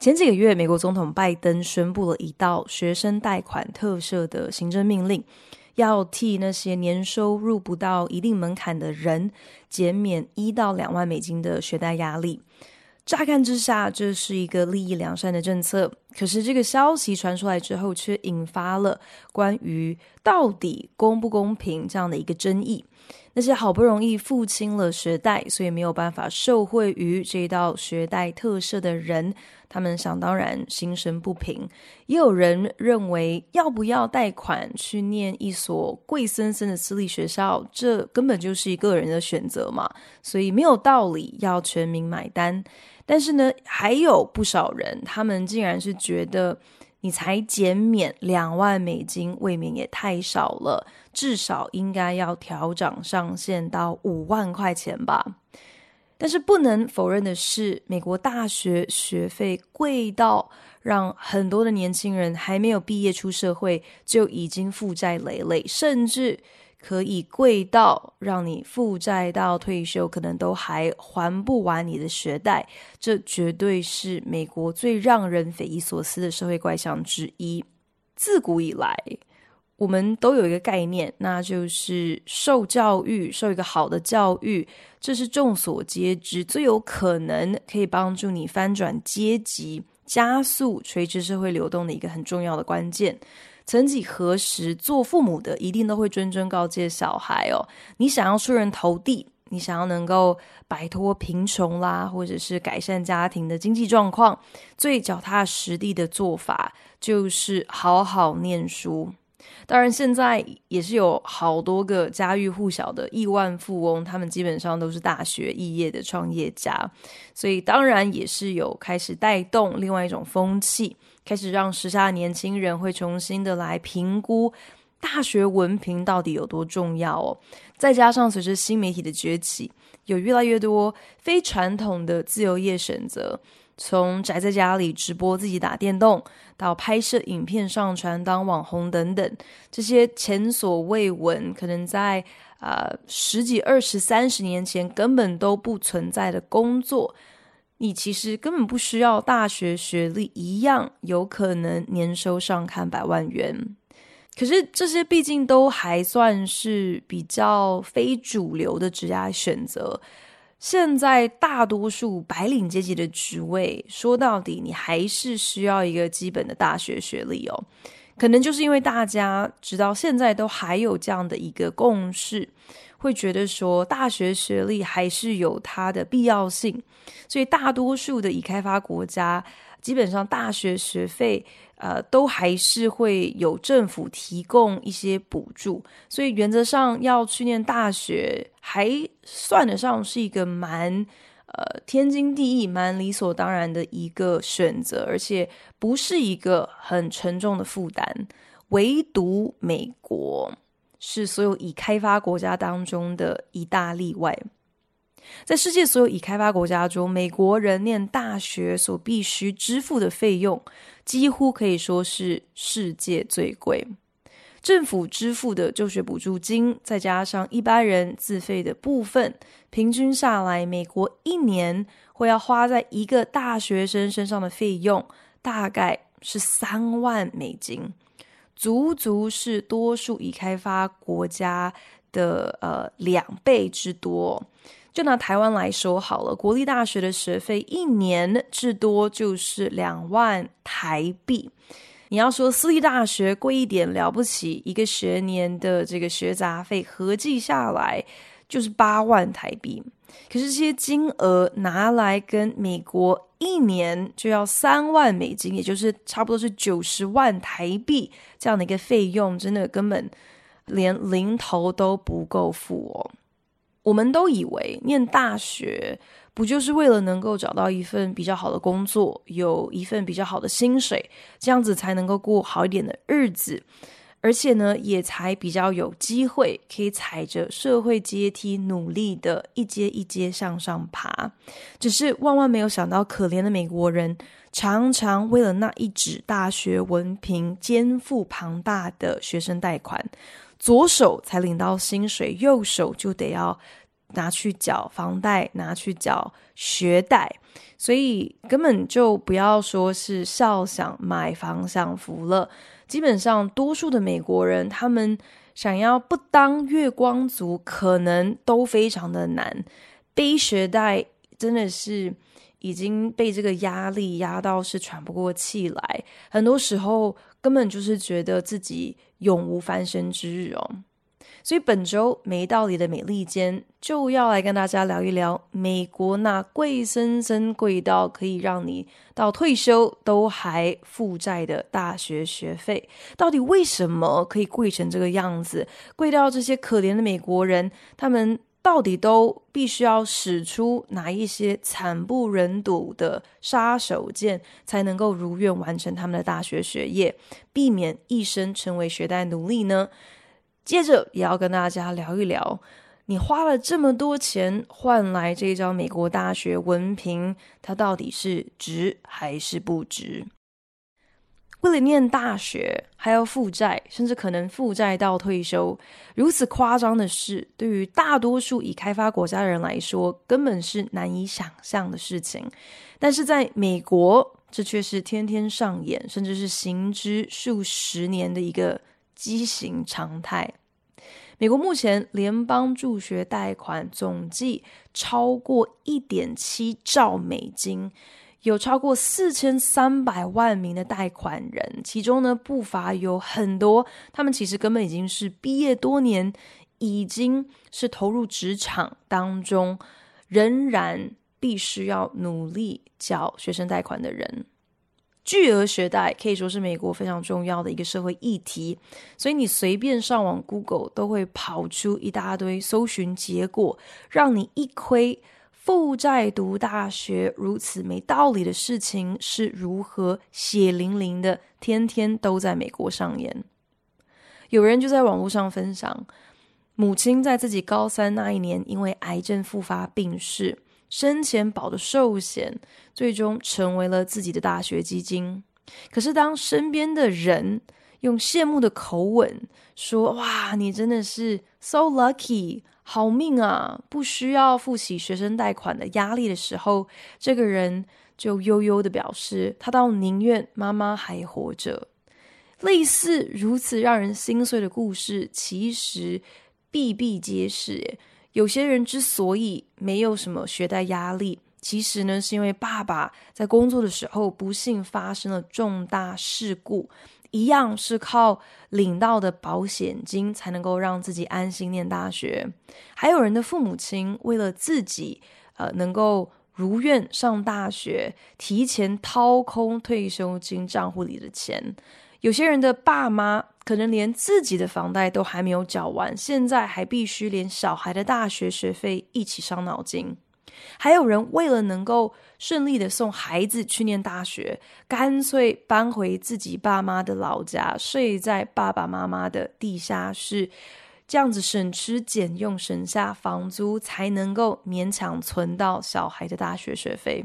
前几个月，美国总统拜登宣布了一道学生贷款特赦的行政命令，要替那些年收入不到一定门槛的人减免一到两万美金的学贷压力。乍看之下，这是一个利益良善的政策，可是这个消息传出来之后，却引发了关于到底公不公平这样的一个争议。那些好不容易付清了学贷，所以没有办法受惠于这一道学贷特赦的人，他们想当然心生不平。也有人认为，要不要贷款去念一所贵森森的私立学校，这根本就是一个人的选择嘛，所以没有道理要全民买单。但是呢，还有不少人，他们竟然是觉得。你才减免两万美金，未免也太少了，至少应该要调整上限到五万块钱吧。但是不能否认的是，美国大学学费贵到让很多的年轻人还没有毕业出社会就已经负债累累，甚至。可以贵到让你负债到退休，可能都还还不完你的学贷，这绝对是美国最让人匪夷所思的社会怪象之一。自古以来，我们都有一个概念，那就是受教育，受一个好的教育，这是众所皆知最有可能可以帮助你翻转阶级、加速垂直社会流动的一个很重要的关键。曾几何时，做父母的一定都会谆谆告诫小孩哦，你想要出人头地，你想要能够摆脱贫穷啦，或者是改善家庭的经济状况，最脚踏实地的做法就是好好念书。当然，现在也是有好多个家喻户晓的亿万富翁，他们基本上都是大学肄业的创业家，所以当然也是有开始带动另外一种风气。开始让时下的年轻人会重新的来评估大学文凭到底有多重要哦。再加上随着新媒体的崛起，有越来越多非传统的自由业选择，从宅在家里直播自己打电动，到拍摄影片上传当网红等等，这些前所未闻，可能在、呃、十几、二十、三十年前根本都不存在的工作。你其实根本不需要大学学历，一样有可能年收上看百万元。可是这些毕竟都还算是比较非主流的职业选择。现在大多数白领阶级的职位，说到底，你还是需要一个基本的大学学历哦。可能就是因为大家直到现在都还有这样的一个共识。会觉得说大学学历还是有它的必要性，所以大多数的已开发国家基本上大学学费呃都还是会有政府提供一些补助，所以原则上要去念大学还算得上是一个蛮呃天经地义、蛮理所当然的一个选择，而且不是一个很沉重的负担，唯独美国。是所有已开发国家当中的一大例外。在世界所有已开发国家中，美国人念大学所必须支付的费用，几乎可以说是世界最贵。政府支付的就学补助金，再加上一般人自费的部分，平均下来，美国一年会要花在一个大学生身上的费用，大概是三万美金。足足是多数已开发国家的呃两倍之多。就拿台湾来说好了，国立大学的学费一年至多就是两万台币。你要说私立大学贵一点了不起，一个学年的这个学杂费合计下来就是八万台币。可是这些金额拿来跟美国一年就要三万美金，也就是差不多是九十万台币这样的一个费用，真的根本连零头都不够付哦。我们都以为念大学不就是为了能够找到一份比较好的工作，有一份比较好的薪水，这样子才能够过好一点的日子，而且呢，也才比较有机会可以踩着社会阶梯努力的一阶一阶向上爬。只是万万没有想到，可怜的美国人常常为了那一纸大学文凭，肩负庞大的学生贷款。左手才领到薪水，右手就得要拿去缴房贷，拿去缴学贷，所以根本就不要说是笑想买房享福了。基本上，多数的美国人，他们想要不当月光族，可能都非常的难。背学贷真的是已经被这个压力压到是喘不过气来，很多时候根本就是觉得自己。永无翻身之日哦，所以本周没道理的美利坚就要来跟大家聊一聊美国那贵森森贵到可以让你到退休都还负债的大学学费，到底为什么可以贵成这个样子？贵到这些可怜的美国人，他们到底都必须要使出哪一些惨不忍睹的杀手锏，才能够如愿完成他们的大学学业，避免一生成为学贷奴隶呢？接着也要跟大家聊一聊，你花了这么多钱换来这张美国大学文凭，它到底是值还是不值？为了念大学还要负债，甚至可能负债到退休，如此夸张的事，对于大多数已开发国家的人来说，根本是难以想象的事情。但是在美国，这却是天天上演，甚至是行之数十年的一个畸形常态。美国目前联邦助学贷款总计超过一点七兆美金。有超过四千三百万名的贷款人，其中呢不乏有很多，他们其实根本已经是毕业多年，已经是投入职场当中，仍然必须要努力缴学生贷款的人。巨额学贷可以说是美国非常重要的一个社会议题，所以你随便上网 Google 都会跑出一大堆搜寻结果，让你一窥。负债读大学如此没道理的事情是如何血淋淋的，天天都在美国上演。有人就在网络上分享，母亲在自己高三那一年因为癌症复发病逝，生前保的寿险最终成为了自己的大学基金。可是当身边的人用羡慕的口吻说：“哇，你真的是 so lucky。”好命啊！不需要负起学生贷款的压力的时候，这个人就悠悠的表示，他倒宁愿妈妈还活着。类似如此让人心碎的故事，其实比比皆是。有些人之所以没有什么学贷压力，其实呢，是因为爸爸在工作的时候不幸发生了重大事故。一样是靠领到的保险金才能够让自己安心念大学，还有人的父母亲为了自己呃能够如愿上大学，提前掏空退休金账户里的钱。有些人的爸妈可能连自己的房贷都还没有缴完，现在还必须连小孩的大学学费一起伤脑筋。还有人为了能够顺利的送孩子去念大学，干脆搬回自己爸妈的老家，睡在爸爸妈妈的地下室，这样子省吃俭用，省下房租，才能够勉强存到小孩的大学学费。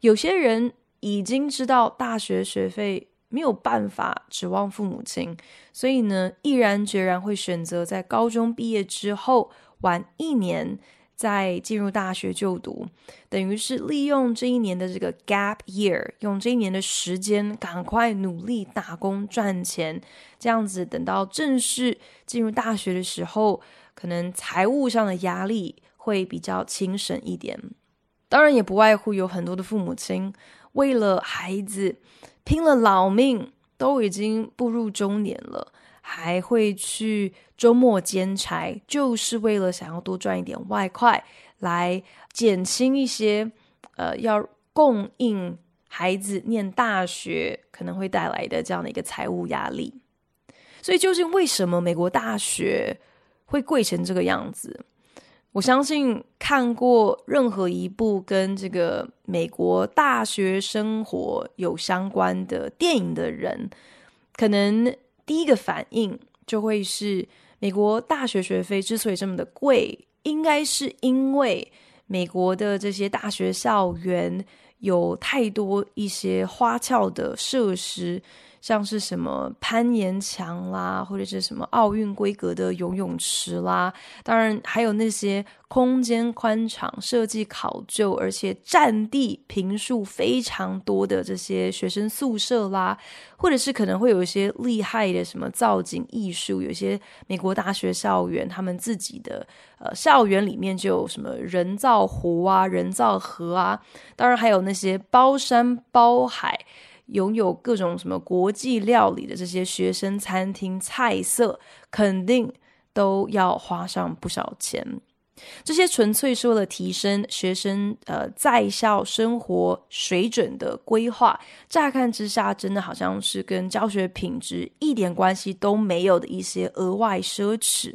有些人已经知道大学学费没有办法指望父母亲，所以呢，毅然决然会选择在高中毕业之后晚一年。再进入大学就读，等于是利用这一年的这个 gap year，用这一年的时间赶快努力打工赚钱，这样子等到正式进入大学的时候，可能财务上的压力会比较轻省一点。当然，也不外乎有很多的父母亲为了孩子拼了老命，都已经步入中年了。还会去周末兼差，就是为了想要多赚一点外快，来减轻一些呃要供应孩子念大学可能会带来的这样的一个财务压力。所以，究竟为什么美国大学会贵成这个样子？我相信看过任何一部跟这个美国大学生活有相关的电影的人，可能第一个反应就会是：美国大学学费之所以这么的贵，应该是因为美国的这些大学校园有太多一些花俏的设施。像是什么攀岩墙啦，或者是什么奥运规格的游泳池啦，当然还有那些空间宽敞、设计考究，而且占地坪数非常多的这些学生宿舍啦，或者是可能会有一些厉害的什么造景艺术，有些美国大学校园他们自己的呃校园里面就有什么人造湖啊、人造河啊，当然还有那些包山包海。拥有各种什么国际料理的这些学生餐厅，菜色肯定都要花上不少钱。这些纯粹是为了提升学生呃在校生活水准的规划，乍看之下真的好像是跟教学品质一点关系都没有的一些额外奢侈。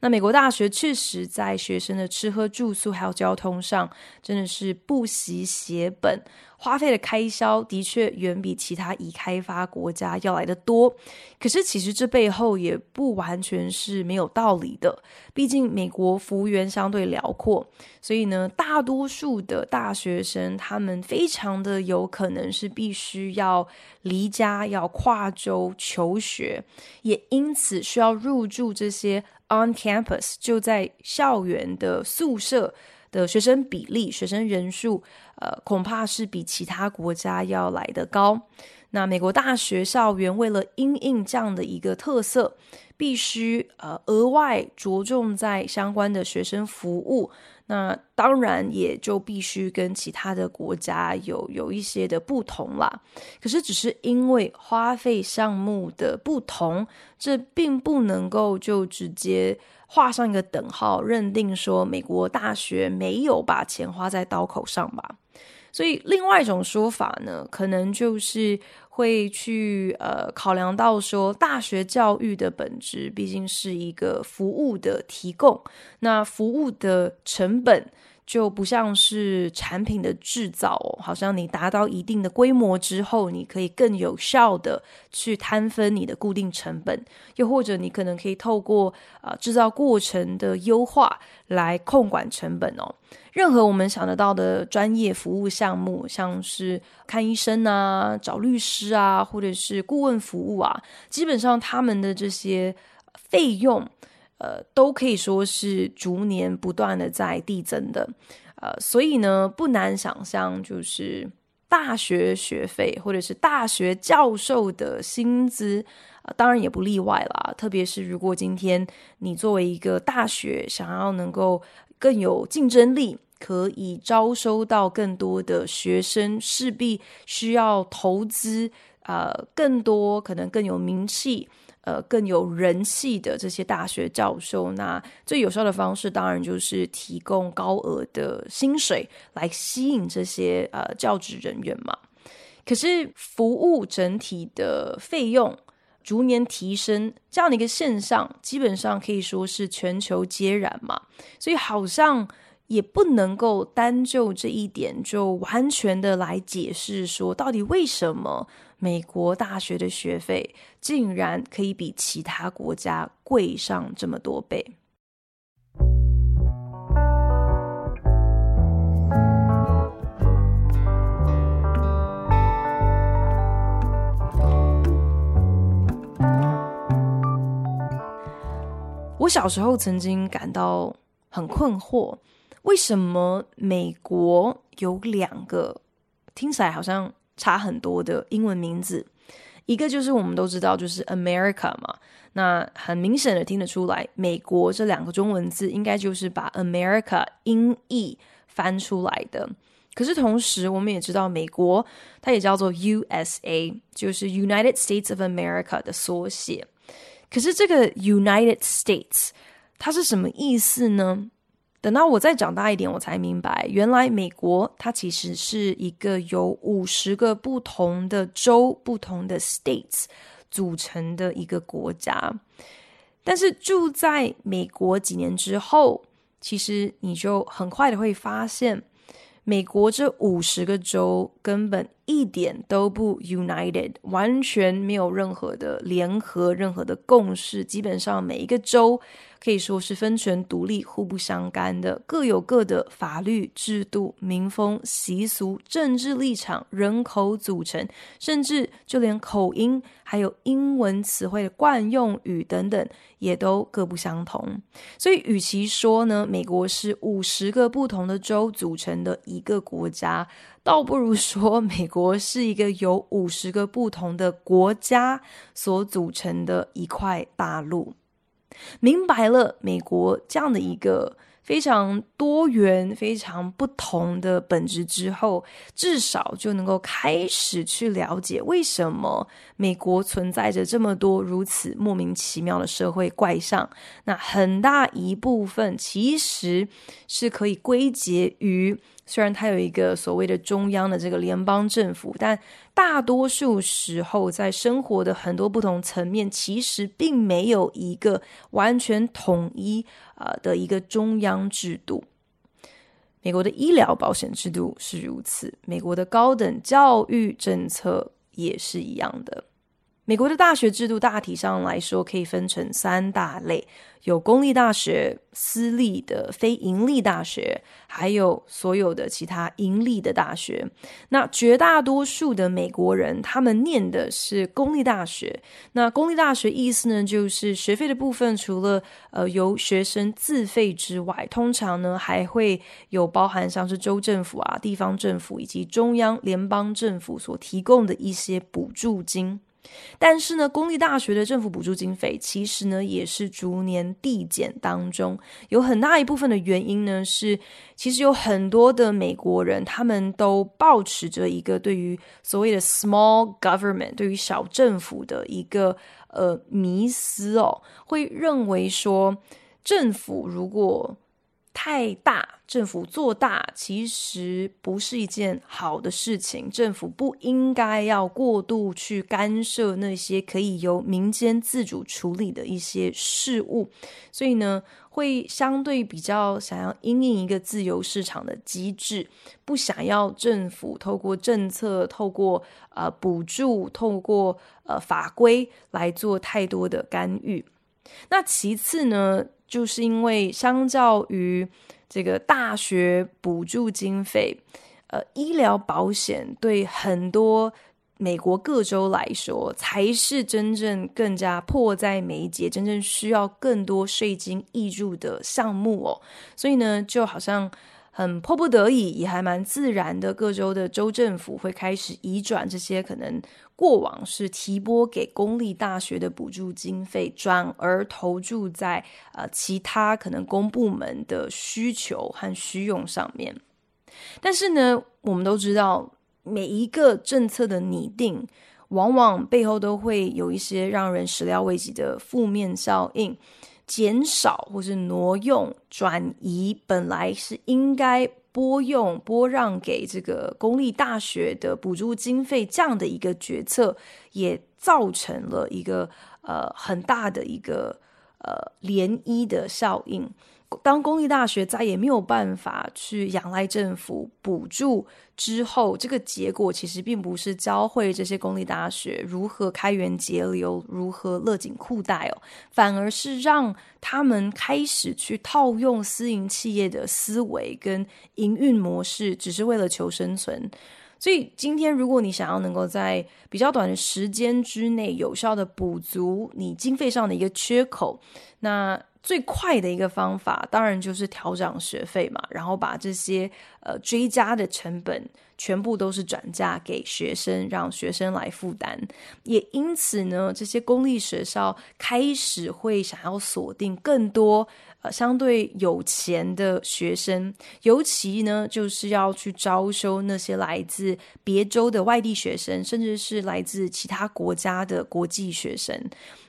那美国大学确实在学生的吃喝住宿还有交通上，真的是不惜血本。花费的开销的确远比其他已开发国家要来得多，可是其实这背后也不完全是没有道理的。毕竟美国幅员相对辽阔，所以呢，大多数的大学生他们非常的有可能是必须要离家、要跨州求学，也因此需要入住这些 on campus 就在校园的宿舍。的学生比例、学生人数，呃，恐怕是比其他国家要来得高。那美国大学校园为了因应这样的一个特色，必须呃额外着重在相关的学生服务。那当然也就必须跟其他的国家有有一些的不同啦。可是只是因为花费项目的不同，这并不能够就直接。画上一个等号，认定说美国大学没有把钱花在刀口上吧。所以，另外一种说法呢，可能就是会去呃考量到说，大学教育的本质毕竟是一个服务的提供，那服务的成本。就不像是产品的制造哦，好像你达到一定的规模之后，你可以更有效的去摊分你的固定成本，又或者你可能可以透过啊、呃、制造过程的优化来控管成本哦。任何我们想得到的专业服务项目，像是看医生啊、找律师啊，或者是顾问服务啊，基本上他们的这些费用。呃，都可以说是逐年不断的在递增的，呃，所以呢，不难想象，就是大学学费或者是大学教授的薪资，呃，当然也不例外啦。特别是如果今天你作为一个大学，想要能够更有竞争力，可以招收到更多的学生，势必需要投资，呃，更多可能更有名气。呃，更有人气的这些大学教授，那最有效的方式当然就是提供高额的薪水来吸引这些呃教职人员嘛。可是服务整体的费用逐年提升这样的一个现象，基本上可以说是全球皆然嘛。所以好像也不能够单就这一点就完全的来解释说，到底为什么。美国大学的学费竟然可以比其他国家贵上这么多倍。我小时候曾经感到很困惑，为什么美国有两个听起来好像差很多的英文名字，一个就是我们都知道，就是 America 嘛。那很明显的听得出来，美国这两个中文字应该就是把 America 音译翻出来的。可是同时，我们也知道，美国它也叫做 USA，就是 United States of America 的缩写。可是这个 United States 它是什么意思呢？等到我再长大一点，我才明白，原来美国它其实是一个由五十个不同的州、不同的 states 组成的一个国家。但是住在美国几年之后，其实你就很快的会发现，美国这五十个州根本一点都不 united，完全没有任何的联合、任何的共识。基本上每一个州可以说是分权独立、互不相干的，各有各的法律制度、民风习俗、政治立场、人口组成，甚至就连口音还有英文词汇的惯用语等等，也都各不相同。所以，与其说呢，美国是五十个不同的州组成的一个国家，倒不如说美国是一个由五十个不同的国家所组成的一块大陆。明白了美国这样的一个非常多元、非常不同的本质之后，至少就能够开始去了解为什么美国存在着这么多如此莫名其妙的社会怪象。那很大一部分其实是可以归结于。虽然它有一个所谓的中央的这个联邦政府，但大多数时候在生活的很多不同层面，其实并没有一个完全统一啊的一个中央制度。美国的医疗保险制度是如此，美国的高等教育政策也是一样的。美国的大学制度大体上来说可以分成三大类，有公立大学、私立的非盈利大学，还有所有的其他盈利的大学。那绝大多数的美国人，他们念的是公立大学。那公立大学意思呢，就是学费的部分除了呃由学生自费之外，通常呢还会有包含像是州政府啊、地方政府以及中央联邦政府所提供的一些补助金。但是呢，公立大学的政府补助经费其实呢也是逐年递减当中，有很大一部分的原因呢是，其实有很多的美国人他们都抱持着一个对于所谓的 small government，对于小政府的一个呃迷思哦，会认为说政府如果太大，政府做大其实不是一件好的事情。政府不应该要过度去干涉那些可以由民间自主处理的一些事务，所以呢，会相对比较想要因应一个自由市场的机制，不想要政府透过政策、透过呃补助、透过呃法规来做太多的干预。那其次呢，就是因为相较于这个大学补助经费，呃，医疗保险对很多美国各州来说，才是真正更加迫在眉睫、真正需要更多税金挹注的项目哦。所以呢，就好像。很迫不得已，也还蛮自然的。各州的州政府会开始移转这些可能过往是提拨给公立大学的补助经费，转而投注在呃其他可能公部门的需求和需用上面。但是呢，我们都知道，每一个政策的拟定，往往背后都会有一些让人始料未及的负面效应。减少或是挪用、转移本来是应该拨用、拨让给这个公立大学的补助经费这样的一个决策，也造成了一个呃很大的一个呃涟漪的效应。当公立大学再也没有办法去仰赖政府补助之后，这个结果其实并不是教会这些公立大学如何开源节流、如何勒紧裤带哦，反而是让他们开始去套用私营企业的思维跟营运模式，只是为了求生存。所以今天，如果你想要能够在比较短的时间之内有效的补足你经费上的一个缺口，那最快的一个方法，当然就是调涨学费嘛，然后把这些呃追加的成本全部都是转嫁给学生，让学生来负担。也因此呢，这些公立学校开始会想要锁定更多呃相对有钱的学生，尤其呢就是要去招收那些来自别州的外地学生，甚至是来自其他国家的国际学生。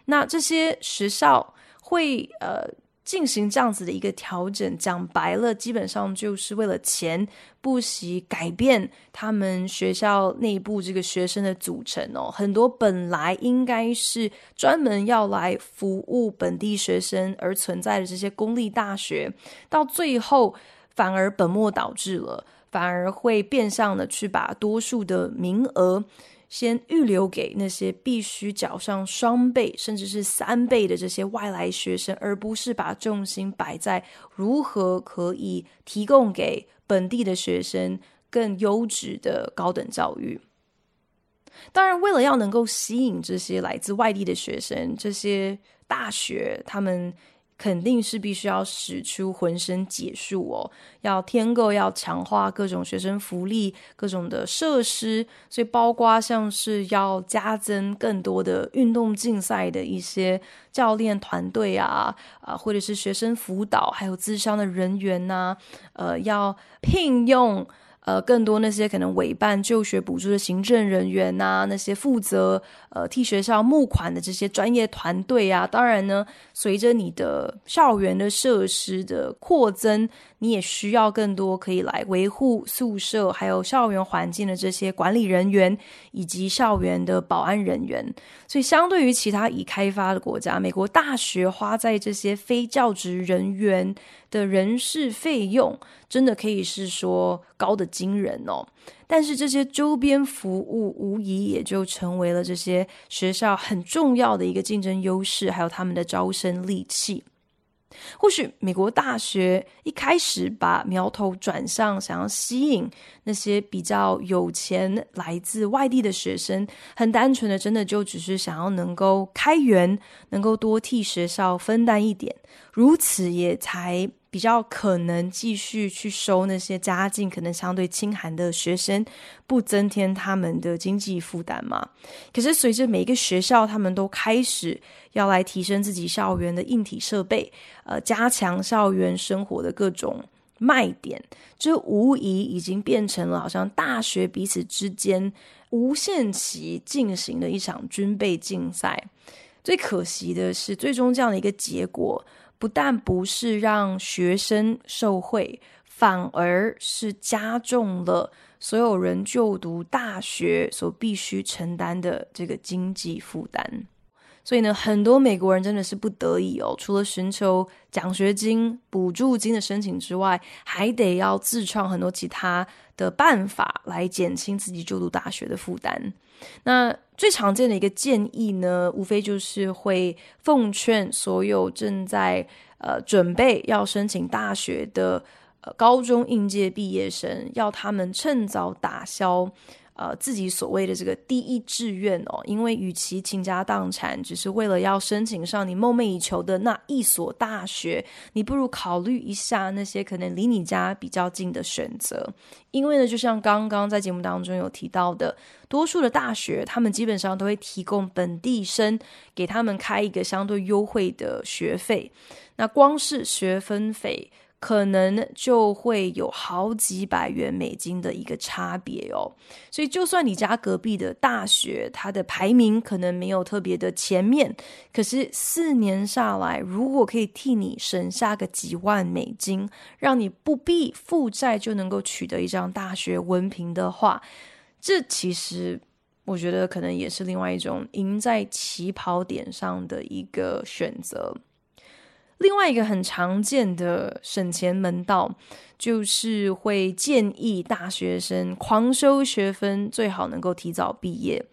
那这些学校。会呃进行这样子的一个调整，讲白了，基本上就是为了钱，不惜改变他们学校内部这个学生的组成哦。很多本来应该是专门要来服务本地学生而存在的这些公立大学，到最后反而本末倒置了，反而会变相的去把多数的名额。先预留给那些必须缴上双倍甚至是三倍的这些外来学生，而不是把重心摆在如何可以提供给本地的学生更优质的高等教育。当然，为了要能够吸引这些来自外地的学生，这些大学他们。肯定是必须要使出浑身解数哦，要添购，要强化各种学生福利、各种的设施，所以包括像是要加增更多的运动竞赛的一些教练团队啊，啊，或者是学生辅导，还有咨商的人员呐、呃，要聘用。呃，更多那些可能委办就学补助的行政人员呐、啊，那些负责呃替学校募款的这些专业团队啊，当然呢，随着你的校园的设施的扩增，你也需要更多可以来维护宿舍还有校园环境的这些管理人员以及校园的保安人员。所以，相对于其他已开发的国家，美国大学花在这些非教职人员的人事费用，真的可以是说高的惊人哦。但是这些周边服务无疑也就成为了这些学校很重要的一个竞争优势，还有他们的招生利器。或许美国大学一开始把苗头转向想要吸引那些比较有钱来自外地的学生，很单纯的，真的就只是想要能够开源，能够多替学校分担一点，如此也才。比较可能继续去收那些家境可能相对清寒的学生，不增添他们的经济负担嘛。可是随着每一个学校，他们都开始要来提升自己校园的硬体设备，呃，加强校园生活的各种卖点，这无疑已经变成了好像大学彼此之间无限期进行的一场军备竞赛。最可惜的是，最终这样的一个结果。不但不是让学生受惠，反而是加重了所有人就读大学所必须承担的这个经济负担。所以呢，很多美国人真的是不得已哦，除了寻求奖学金、补助金的申请之外，还得要自创很多其他的办法来减轻自己就读大学的负担。那最常见的一个建议呢，无非就是会奉劝所有正在呃准备要申请大学的呃高中应届毕业生，要他们趁早打消。呃，自己所谓的这个第一志愿哦，因为与其倾家荡产，只是为了要申请上你梦寐以求的那一所大学，你不如考虑一下那些可能离你家比较近的选择。因为呢，就像刚刚在节目当中有提到的，多数的大学他们基本上都会提供本地生给他们开一个相对优惠的学费，那光是学分费。可能就会有好几百元美金的一个差别哦，所以就算你家隔壁的大学，它的排名可能没有特别的前面，可是四年下来，如果可以替你省下个几万美金，让你不必负债就能够取得一张大学文凭的话，这其实我觉得可能也是另外一种赢在起跑点上的一个选择。另外一个很常见的省钱门道，就是会建议大学生狂修学分，最好能够提早毕业。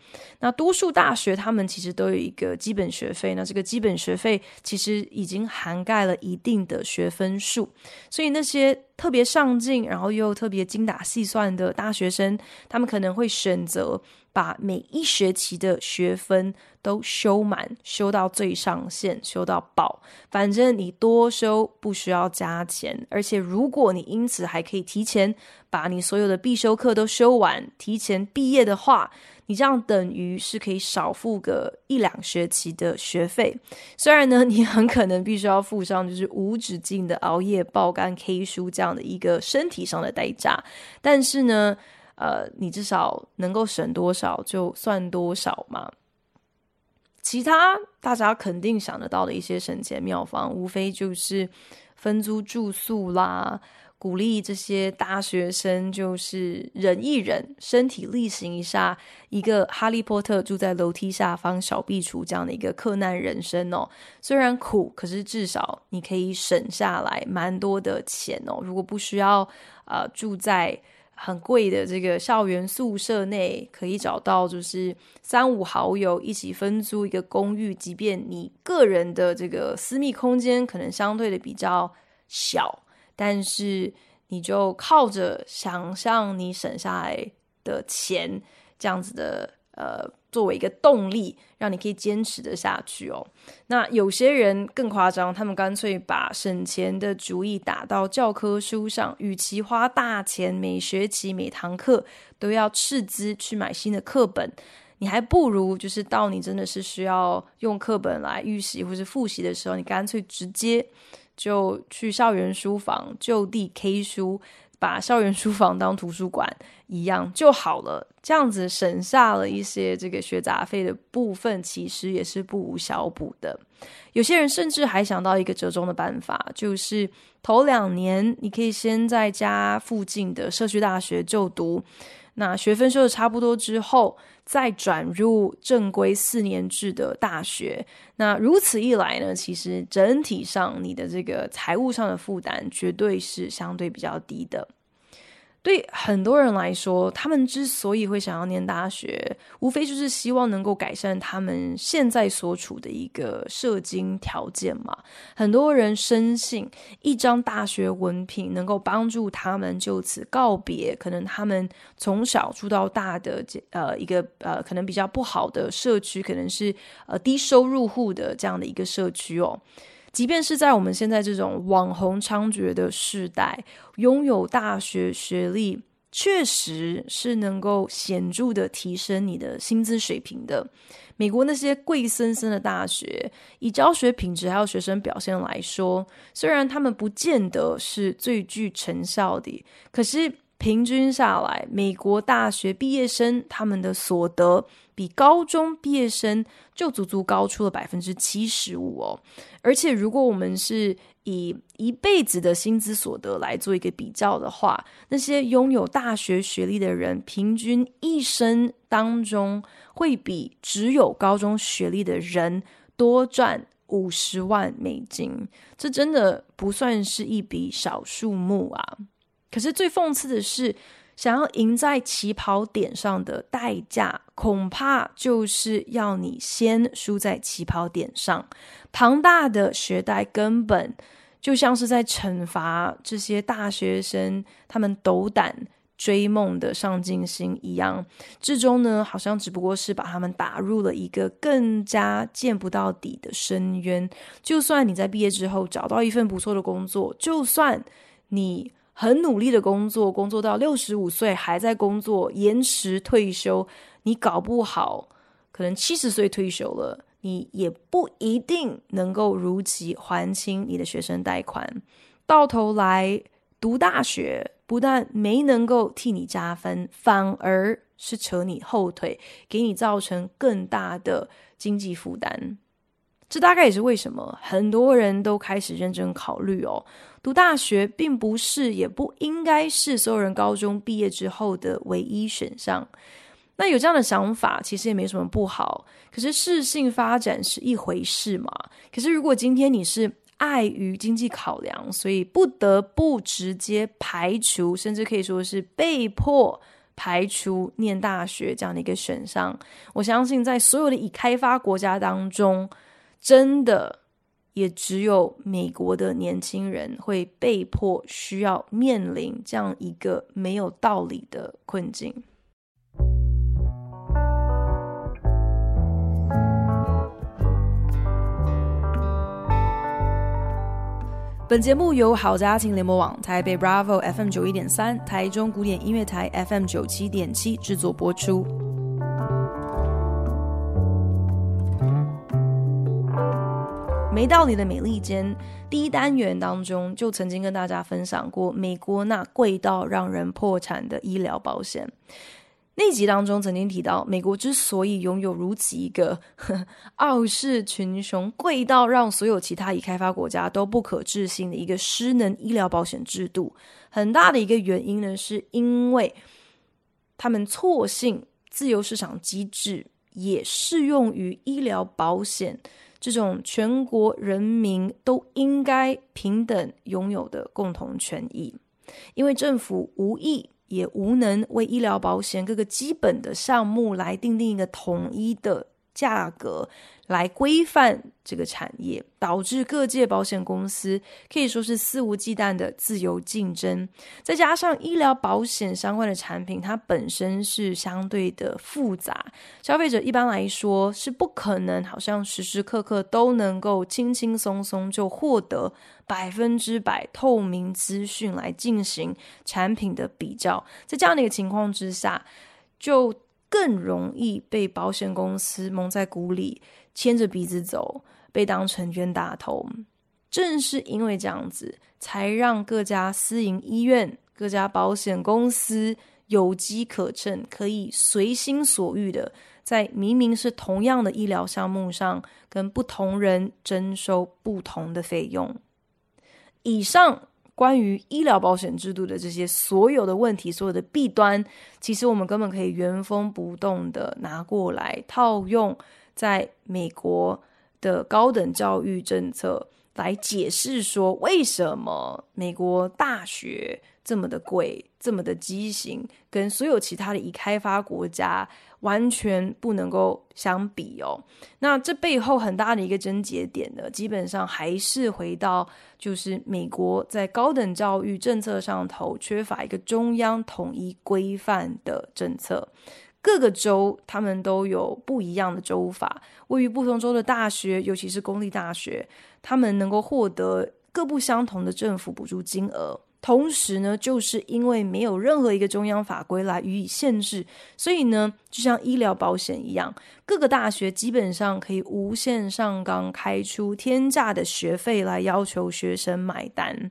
那多数大学他们其实都有一个基本学费，那这个基本学费其实已经涵盖了一定的学分数，所以那些特别上进，然后又特别精打细算的大学生，他们可能会选择。把每一学期的学分都修满，修到最上限，修到爆。反正你多修不需要加钱，而且如果你因此还可以提前把你所有的必修课都修完，提前毕业的话，你这样等于是可以少付个一两学期的学费。虽然呢，你很可能必须要付上就是无止境的熬夜、爆肝、K 书这样的一个身体上的代价，但是呢。呃，你至少能够省多少就算多少嘛。其他大家肯定想得到的一些省钱妙方，无非就是分租住宿啦。鼓励这些大学生就是忍一忍，身体力行一下，一个哈利波特住在楼梯下方小壁橱这样的一个克难人生哦。虽然苦，可是至少你可以省下来蛮多的钱哦。如果不需要啊、呃、住在很贵的这个校园宿舍内，可以找到就是三五好友一起分租一个公寓，即便你个人的这个私密空间可能相对的比较小。但是，你就靠着想象你省下来的钱，这样子的呃，作为一个动力，让你可以坚持的下去哦。那有些人更夸张，他们干脆把省钱的主意打到教科书上，与其花大钱每学期每堂课都要斥资去买新的课本，你还不如就是到你真的是需要用课本来预习或是复习的时候，你干脆直接。就去校园书房就地 K 书，把校园书房当图书馆一样就好了。这样子省下了一些这个学杂费的部分，其实也是不无小补的。有些人甚至还想到一个折中的办法，就是头两年你可以先在家附近的社区大学就读。那学分修的差不多之后，再转入正规四年制的大学。那如此一来呢，其实整体上你的这个财务上的负担绝对是相对比较低的。对很多人来说，他们之所以会想要念大学，无非就是希望能够改善他们现在所处的一个社经条件嘛。很多人深信，一张大学文凭能够帮助他们就此告别可能他们从小住到大的呃一个呃可能比较不好的社区，可能是呃低收入户的这样的一个社区哦。即便是在我们现在这种网红猖獗的时代，拥有大学学历确实是能够显著的提升你的薪资水平的。美国那些贵森森的大学，以教学品质还有学生表现来说，虽然他们不见得是最具成效的，可是平均下来，美国大学毕业生他们的所得，比高中毕业生就足足高出了百分之七十五哦，而且如果我们是以一辈子的薪资所得来做一个比较的话，那些拥有大学学历的人，平均一生当中会比只有高中学历的人多赚五十万美金，这真的不算是一笔小数目啊！可是最讽刺的是，想要赢在起跑点上的代价，恐怕就是要你先输在起跑点上。庞大的学贷根本就像是在惩罚这些大学生，他们斗胆追梦的上进心一样。至终呢，好像只不过是把他们打入了一个更加见不到底的深渊。就算你在毕业之后找到一份不错的工作，就算你。很努力的工作，工作到六十五岁还在工作，延迟退休，你搞不好可能七十岁退休了，你也不一定能够如期还清你的学生贷款。到头来读大学，不但没能够替你加分，反而是扯你后腿，给你造成更大的经济负担。这大概也是为什么很多人都开始认真考虑哦，读大学并不是，也不应该是所有人高中毕业之后的唯一选项。那有这样的想法，其实也没什么不好。可是适性发展是一回事嘛。可是如果今天你是碍于经济考量，所以不得不直接排除，甚至可以说是被迫排除念大学这样的一个选项，我相信在所有的已开发国家当中。真的，也只有美国的年轻人会被迫需要面临这样一个没有道理的困境。本节目由好家庭联盟网、台北 Bravo FM 九一点三、台中古典音乐台 FM 九七点七制作播出。没道理的美利坚第一单元当中就曾经跟大家分享过美国那贵到让人破产的医疗保险。那集当中曾经提到，美国之所以拥有如此一个呵傲视群雄、贵到让所有其他已开发国家都不可置信的一个失能医疗保险制度，很大的一个原因呢，是因为他们错信自由市场机制也适用于医疗保险这种全国人民都应该平等拥有的共同权益，因为政府无意。也无能为医疗保险各个基本的项目来定定一个统一的价格，来规范这个产业，导致各界保险公司可以说是肆无忌惮的自由竞争。再加上医疗保险相关的产品，它本身是相对的复杂，消费者一般来说是不可能好像时时刻刻都能够轻轻松松就获得。百分之百透明资讯来进行产品的比较，在这样的一个情况之下，就更容易被保险公司蒙在鼓里，牵着鼻子走，被当成冤大头。正是因为这样子，才让各家私营医院、各家保险公司有机可乘，可以随心所欲的在明明是同样的医疗项目上，跟不同人征收不同的费用。以上关于医疗保险制度的这些所有的问题，所有的弊端，其实我们根本可以原封不动的拿过来套用在美国的高等教育政策来解释，说为什么美国大学这么的贵，这么的畸形，跟所有其他的已开发国家。完全不能够相比哦。那这背后很大的一个症结点呢，基本上还是回到就是美国在高等教育政策上头缺乏一个中央统一规范的政策。各个州他们都有不一样的州法，位于不同州的大学，尤其是公立大学，他们能够获得各不相同的政府补助金额。同时呢，就是因为没有任何一个中央法规来予以限制，所以呢，就像医疗保险一样，各个大学基本上可以无限上纲开出天价的学费来要求学生买单。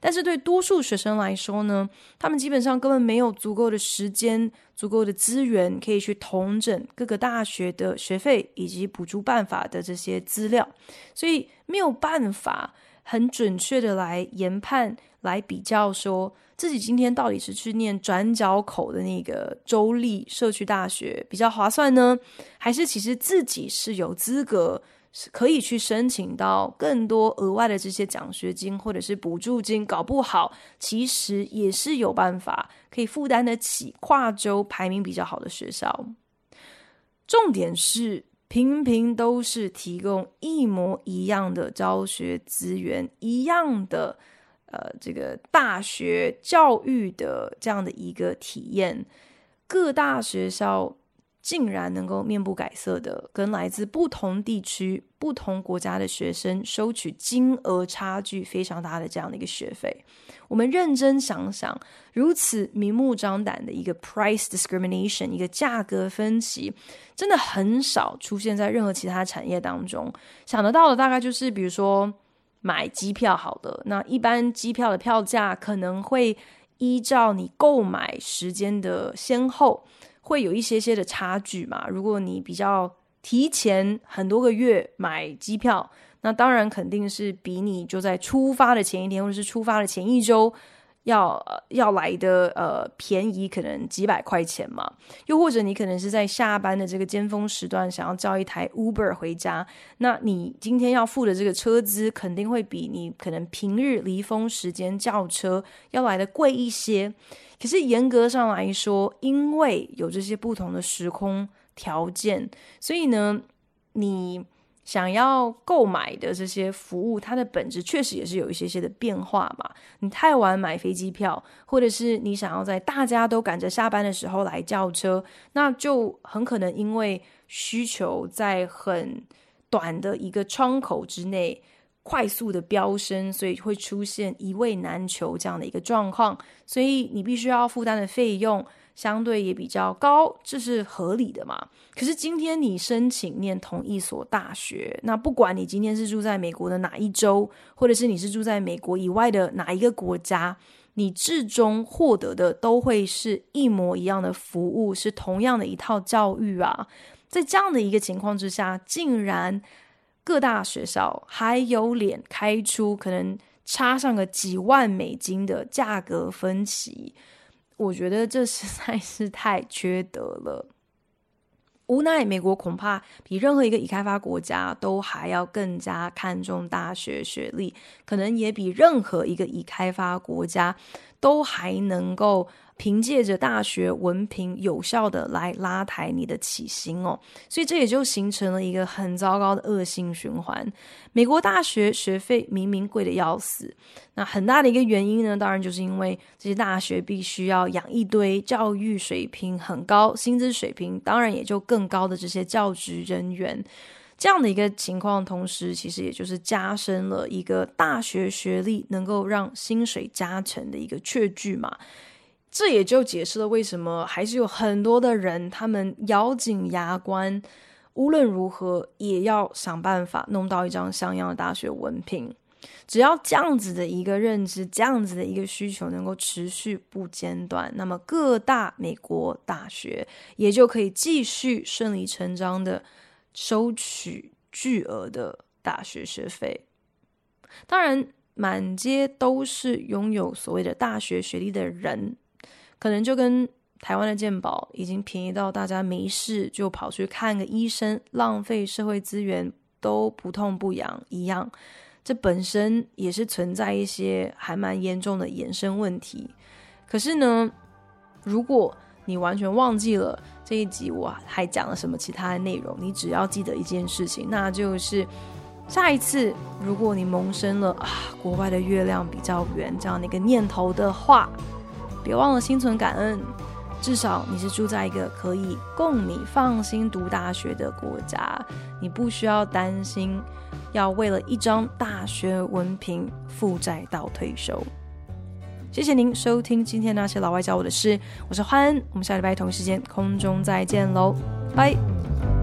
但是对多数学生来说呢，他们基本上根本没有足够的时间、足够的资源，可以去统整各个大学的学费以及补助办法的这些资料，所以没有办法很准确的来研判。来比较说自己今天到底是去念转角口的那个州立社区大学比较划算呢，还是其实自己是有资格可以去申请到更多额外的这些奖学金或者是补助金？搞不好其实也是有办法可以负担得起跨州排名比较好的学校。重点是平平都是提供一模一样的教学资源，一样的。呃，这个大学教育的这样的一个体验，各大学校竟然能够面不改色的跟来自不同地区、不同国家的学生收取金额差距非常大的这样的一个学费。我们认真想想，如此明目张胆的一个 price discrimination，一个价格分歧，真的很少出现在任何其他产业当中。想得到的大概就是，比如说。买机票好的，那一般机票的票价可能会依照你购买时间的先后，会有一些些的差距嘛。如果你比较提前很多个月买机票，那当然肯定是比你就在出发的前一天或者是出发的前一周。要要来的呃便宜可能几百块钱嘛，又或者你可能是在下班的这个尖峰时段想要叫一台 Uber 回家，那你今天要付的这个车资肯定会比你可能平日离峰时间叫车要来的贵一些。可是严格上来说，因为有这些不同的时空条件，所以呢，你。想要购买的这些服务，它的本质确实也是有一些些的变化嘛。你太晚买飞机票，或者是你想要在大家都赶着下班的时候来叫车，那就很可能因为需求在很短的一个窗口之内快速的飙升，所以会出现一位难求这样的一个状况。所以你必须要负担的费用。相对也比较高，这是合理的嘛？可是今天你申请念同一所大学，那不管你今天是住在美国的哪一州，或者是你是住在美国以外的哪一个国家，你至终获得的都会是一模一样的服务，是同样的一套教育啊。在这样的一个情况之下，竟然各大学校还有脸开出可能差上个几万美金的价格分歧，我觉得这实在是太缺德了。无奈，美国恐怕比任何一个已开发国家都还要更加看重大学学历，可能也比任何一个已开发国家都还能够。凭借着大学文凭，有效的来拉抬你的起薪哦，所以这也就形成了一个很糟糕的恶性循环。美国大学学费明明贵得要死，那很大的一个原因呢，当然就是因为这些大学必须要养一堆教育水平很高、薪资水平当然也就更高的这些教职人员。这样的一个情况，同时其实也就是加深了一个大学学历能够让薪水加成的一个确据嘛。这也就解释了为什么还是有很多的人，他们咬紧牙关，无论如何也要想办法弄到一张像样的大学文凭。只要这样子的一个认知，这样子的一个需求能够持续不间断，那么各大美国大学也就可以继续顺理成章的收取巨额的大学学费。当然，满街都是拥有所谓的大学学历的人。可能就跟台湾的健保已经便宜到大家没事就跑去看个医生，浪费社会资源都不痛不痒一样，这本身也是存在一些还蛮严重的衍生问题。可是呢，如果你完全忘记了这一集我还讲了什么其他的内容，你只要记得一件事情，那就是下一次如果你萌生了啊国外的月亮比较圆这样的一个念头的话。别忘了心存感恩，至少你是住在一个可以供你放心读大学的国家，你不需要担心要为了一张大学文凭负债到退休。谢谢您收听今天那些老外教我的事，我是欢，我们下礼拜同一时间空中再见喽，拜。